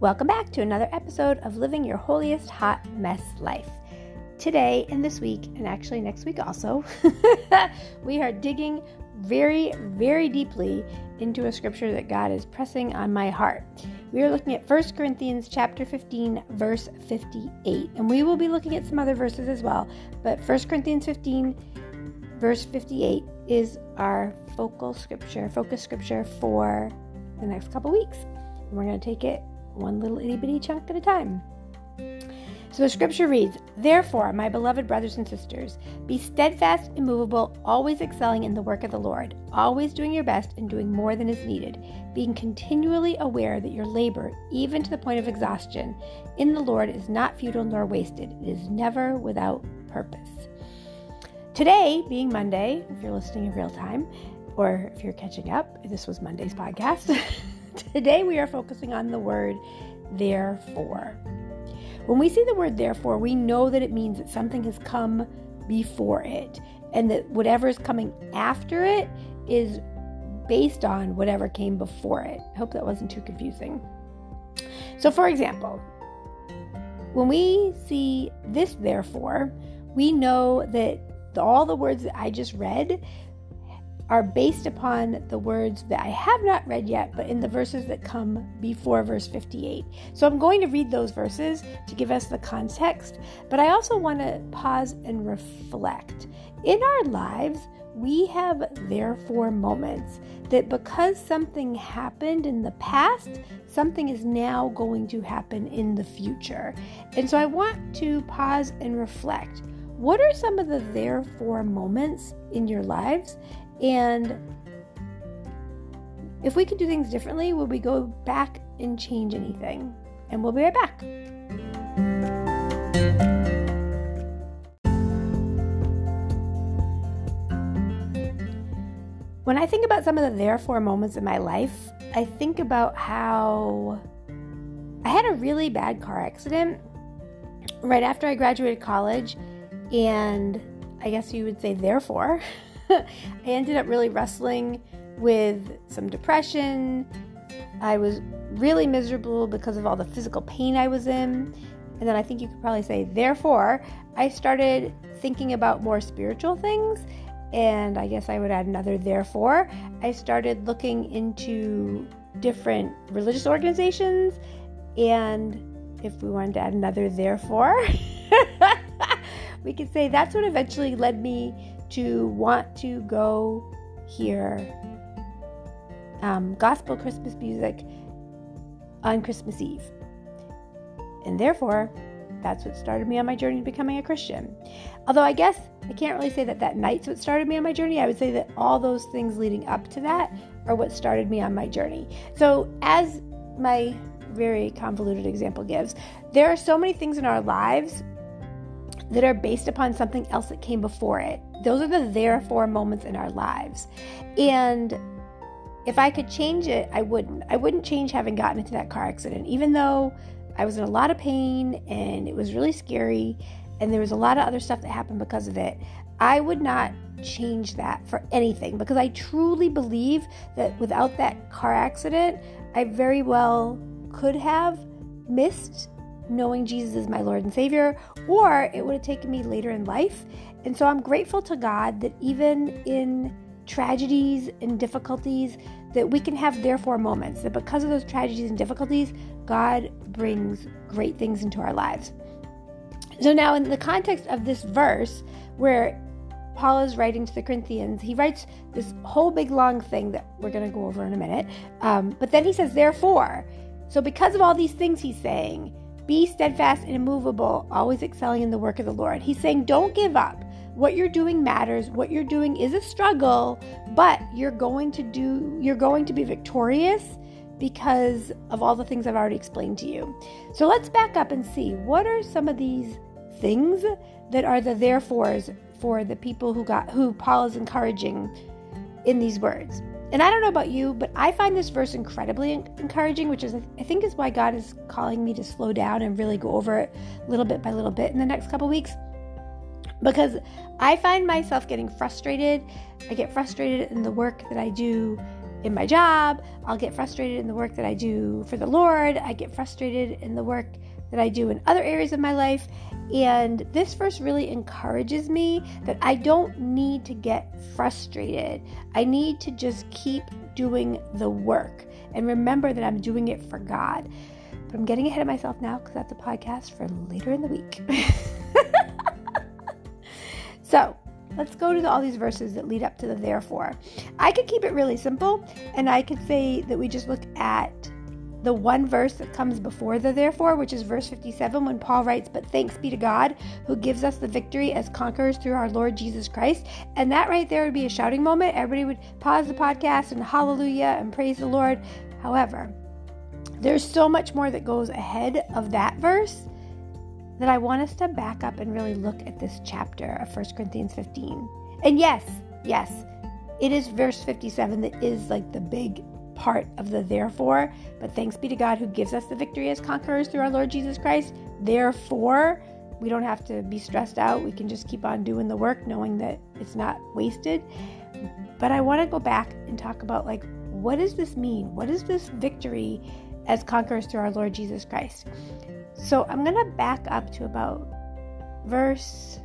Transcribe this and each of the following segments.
Welcome back to another episode of Living Your Holiest Hot Mess Life. Today and this week, and actually next week also, we are digging very, very deeply into a scripture that God is pressing on my heart. We are looking at 1 Corinthians chapter 15, verse 58. And we will be looking at some other verses as well, but 1 Corinthians 15, verse 58 is our focal scripture, focus scripture for the next couple weeks. We're going to take it one little itty bitty chunk at a time. So the scripture reads, Therefore, my beloved brothers and sisters, be steadfast, immovable, always excelling in the work of the Lord, always doing your best and doing more than is needed, being continually aware that your labor, even to the point of exhaustion, in the Lord is not futile nor wasted. It is never without purpose. Today, being Monday, if you're listening in real time, or if you're catching up, this was Monday's podcast. Today we are focusing on the word therefore. When we see the word therefore, we know that it means that something has come before it and that whatever is coming after it is based on whatever came before it. I hope that wasn't too confusing. So, for example, when we see this therefore, we know that all the words that I just read are based upon the words that I have not read yet, but in the verses that come before verse 58. So I'm going to read those verses to give us the context, but I also want to pause and reflect. In our lives, we have therefore moments that because something happened in the past, something is now going to happen in the future. And so I want to pause and reflect. What are some of the therefore moments in your lives? And if we could do things differently, would we go back and change anything? And we'll be right back. When I think about some of the therefore moments in my life, I think about how I had a really bad car accident right after I graduated college, and I guess you would say, therefore, I ended up really wrestling with some depression. I was really miserable because of all the physical pain I was in. And then I think you could probably say, therefore, I started thinking about more spiritual things. And I guess I would add another, therefore, I started looking into different religious organizations. And if we wanted to add another, therefore, we could say that's what eventually led me to want to go hear um, gospel Christmas music on Christmas Eve. And therefore, that's what started me on my journey to becoming a Christian. Although I guess I can't really say that that night's what started me on my journey. I would say that all those things leading up to that are what started me on my journey. So, as my very convoluted example gives, there are so many things in our lives that are based upon something else that came before it. Those are the therefore moments in our lives. And if I could change it, I wouldn't. I wouldn't change having gotten into that car accident, even though I was in a lot of pain and it was really scary and there was a lot of other stuff that happened because of it. I would not change that for anything because I truly believe that without that car accident, I very well could have missed knowing Jesus is my Lord and Savior, or it would have taken me later in life. And so I'm grateful to God that even in tragedies and difficulties, that we can have therefore moments, that because of those tragedies and difficulties, God brings great things into our lives. So now, in the context of this verse, where Paul is writing to the Corinthians, he writes this whole big long thing that we're going to go over in a minute. Um, but then he says, therefore. So, because of all these things he's saying, be steadfast and immovable, always excelling in the work of the Lord. He's saying, don't give up. What you're doing matters. What you're doing is a struggle, but you're going to do you're going to be victorious because of all the things I've already explained to you. So let's back up and see what are some of these things that are the therefores for the people who got who Paul is encouraging in these words. And I don't know about you, but I find this verse incredibly encouraging, which is, I think, is why God is calling me to slow down and really go over it little bit by little bit in the next couple weeks. Because I find myself getting frustrated. I get frustrated in the work that I do in my job. I'll get frustrated in the work that I do for the Lord. I get frustrated in the work that I do in other areas of my life. And this verse really encourages me that I don't need to get frustrated. I need to just keep doing the work and remember that I'm doing it for God. But I'm getting ahead of myself now because that's a podcast for later in the week. so let's go to the, all these verses that lead up to the therefore. I could keep it really simple and I could say that we just look at the one verse that comes before the therefore, which is verse 57, when Paul writes, But thanks be to God who gives us the victory as conquerors through our Lord Jesus Christ. And that right there would be a shouting moment. Everybody would pause the podcast and hallelujah and praise the Lord. However, there's so much more that goes ahead of that verse that I want us to back up and really look at this chapter of 1 Corinthians 15. And yes, yes, it is verse 57 that is like the big part of the therefore. But thanks be to God who gives us the victory as conquerors through our Lord Jesus Christ. Therefore, we don't have to be stressed out. We can just keep on doing the work knowing that it's not wasted. But I want to go back and talk about like, what does this mean? What is this victory as conquerors through our Lord Jesus Christ? So I'm going to back up to about verse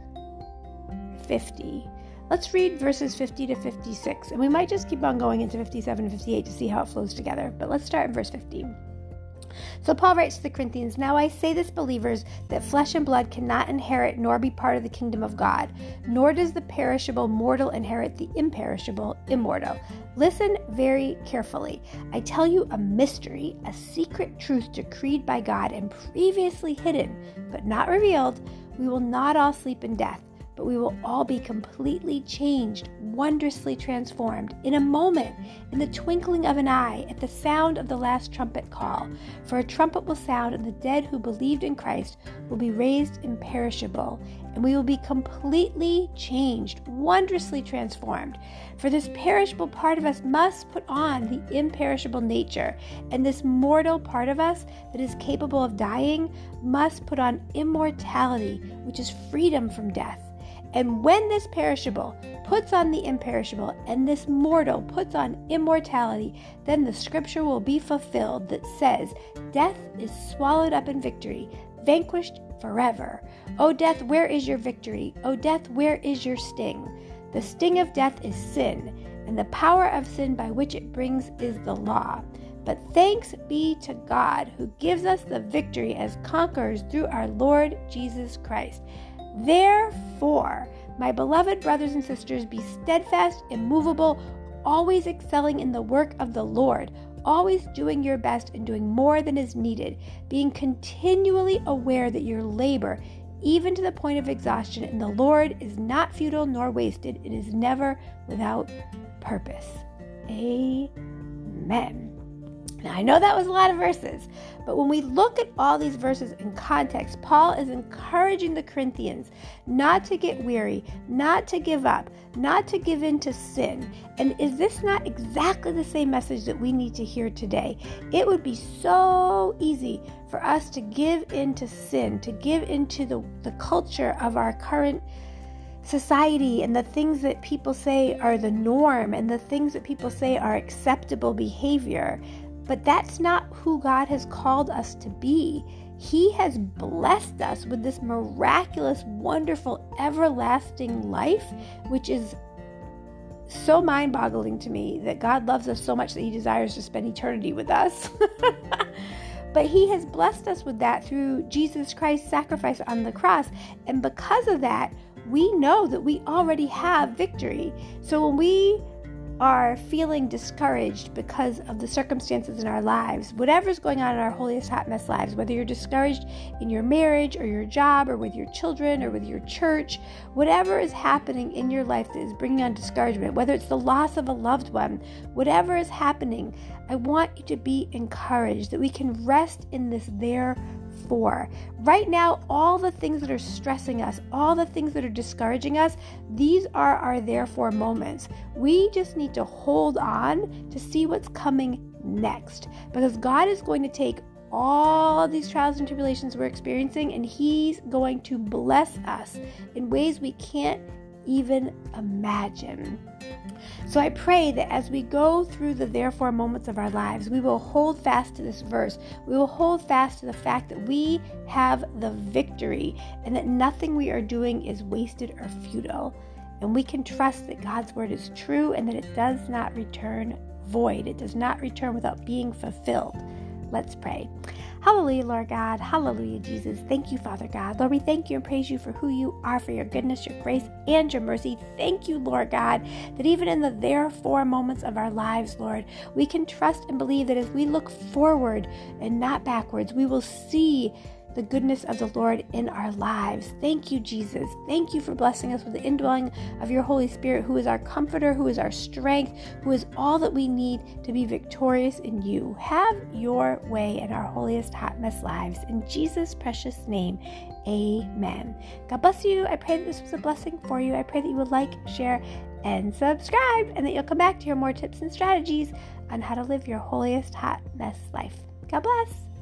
50 Let's read verses 50 to 56, and we might just keep on going into 57 and 58 to see how it flows together. But let's start in verse 50. So Paul writes to the Corinthians Now I say this, believers, that flesh and blood cannot inherit nor be part of the kingdom of God, nor does the perishable mortal inherit the imperishable immortal. Listen very carefully. I tell you a mystery, a secret truth decreed by God and previously hidden, but not revealed. We will not all sleep in death but we will all be completely changed, wondrously transformed, in a moment, in the twinkling of an eye, at the sound of the last trumpet call. For a trumpet will sound, and the dead who believed in Christ will be raised imperishable, and we will be completely changed, wondrously transformed. For this perishable part of us must put on the imperishable nature, and this mortal part of us that is capable of dying must put on immortality, which is freedom from death. And when this perishable puts on the imperishable, and this mortal puts on immortality, then the scripture will be fulfilled that says, Death is swallowed up in victory, vanquished forever. O death, where is your victory? O death, where is your sting? The sting of death is sin, and the power of sin by which it brings is the law. But thanks be to God who gives us the victory as conquerors through our Lord Jesus Christ. Therefore, my beloved brothers and sisters, be steadfast, immovable, always excelling in the work of the Lord, always doing your best and doing more than is needed, being continually aware that your labor, even to the point of exhaustion, in the Lord is not futile nor wasted, it is never without purpose. Amen. Now, I know that was a lot of verses, but when we look at all these verses in context, Paul is encouraging the Corinthians not to get weary, not to give up, not to give in to sin. And is this not exactly the same message that we need to hear today? It would be so easy for us to give in to sin, to give into the, the culture of our current society and the things that people say are the norm and the things that people say are acceptable behavior. But that's not who God has called us to be. He has blessed us with this miraculous, wonderful, everlasting life, which is so mind boggling to me that God loves us so much that He desires to spend eternity with us. but He has blessed us with that through Jesus Christ's sacrifice on the cross. And because of that, we know that we already have victory. So when we are feeling discouraged because of the circumstances in our lives, whatever's going on in our holiest hot mess lives, whether you're discouraged in your marriage or your job or with your children or with your church, whatever is happening in your life that is bringing on discouragement, whether it's the loss of a loved one, whatever is happening, I want you to be encouraged that we can rest in this there for. Right now, all the things that are stressing us, all the things that are discouraging us, these are our therefore moments. We just need to hold on to see what's coming next because God is going to take all these trials and tribulations we're experiencing and He's going to bless us in ways we can't even imagine. So I pray that as we go through the therefore moments of our lives, we will hold fast to this verse. We will hold fast to the fact that we have the victory and that nothing we are doing is wasted or futile. And we can trust that God's word is true and that it does not return void. It does not return without being fulfilled. Let's pray. Hallelujah, Lord God. Hallelujah, Jesus. Thank you, Father God. Lord, we thank you and praise you for who you are, for your goodness, your grace, and your mercy. Thank you, Lord God, that even in the therefore moments of our lives, Lord, we can trust and believe that as we look forward and not backwards, we will see the goodness of the Lord in our lives. Thank you, Jesus. Thank you for blessing us with the indwelling of your Holy Spirit, who is our comforter, who is our strength, who is all that we need to be victorious in you. Have your way in our holiest hot mess lives. In Jesus' precious name, amen. God bless you. I pray that this was a blessing for you. I pray that you would like, share, and subscribe, and that you'll come back to hear more tips and strategies on how to live your holiest hot mess life. God bless.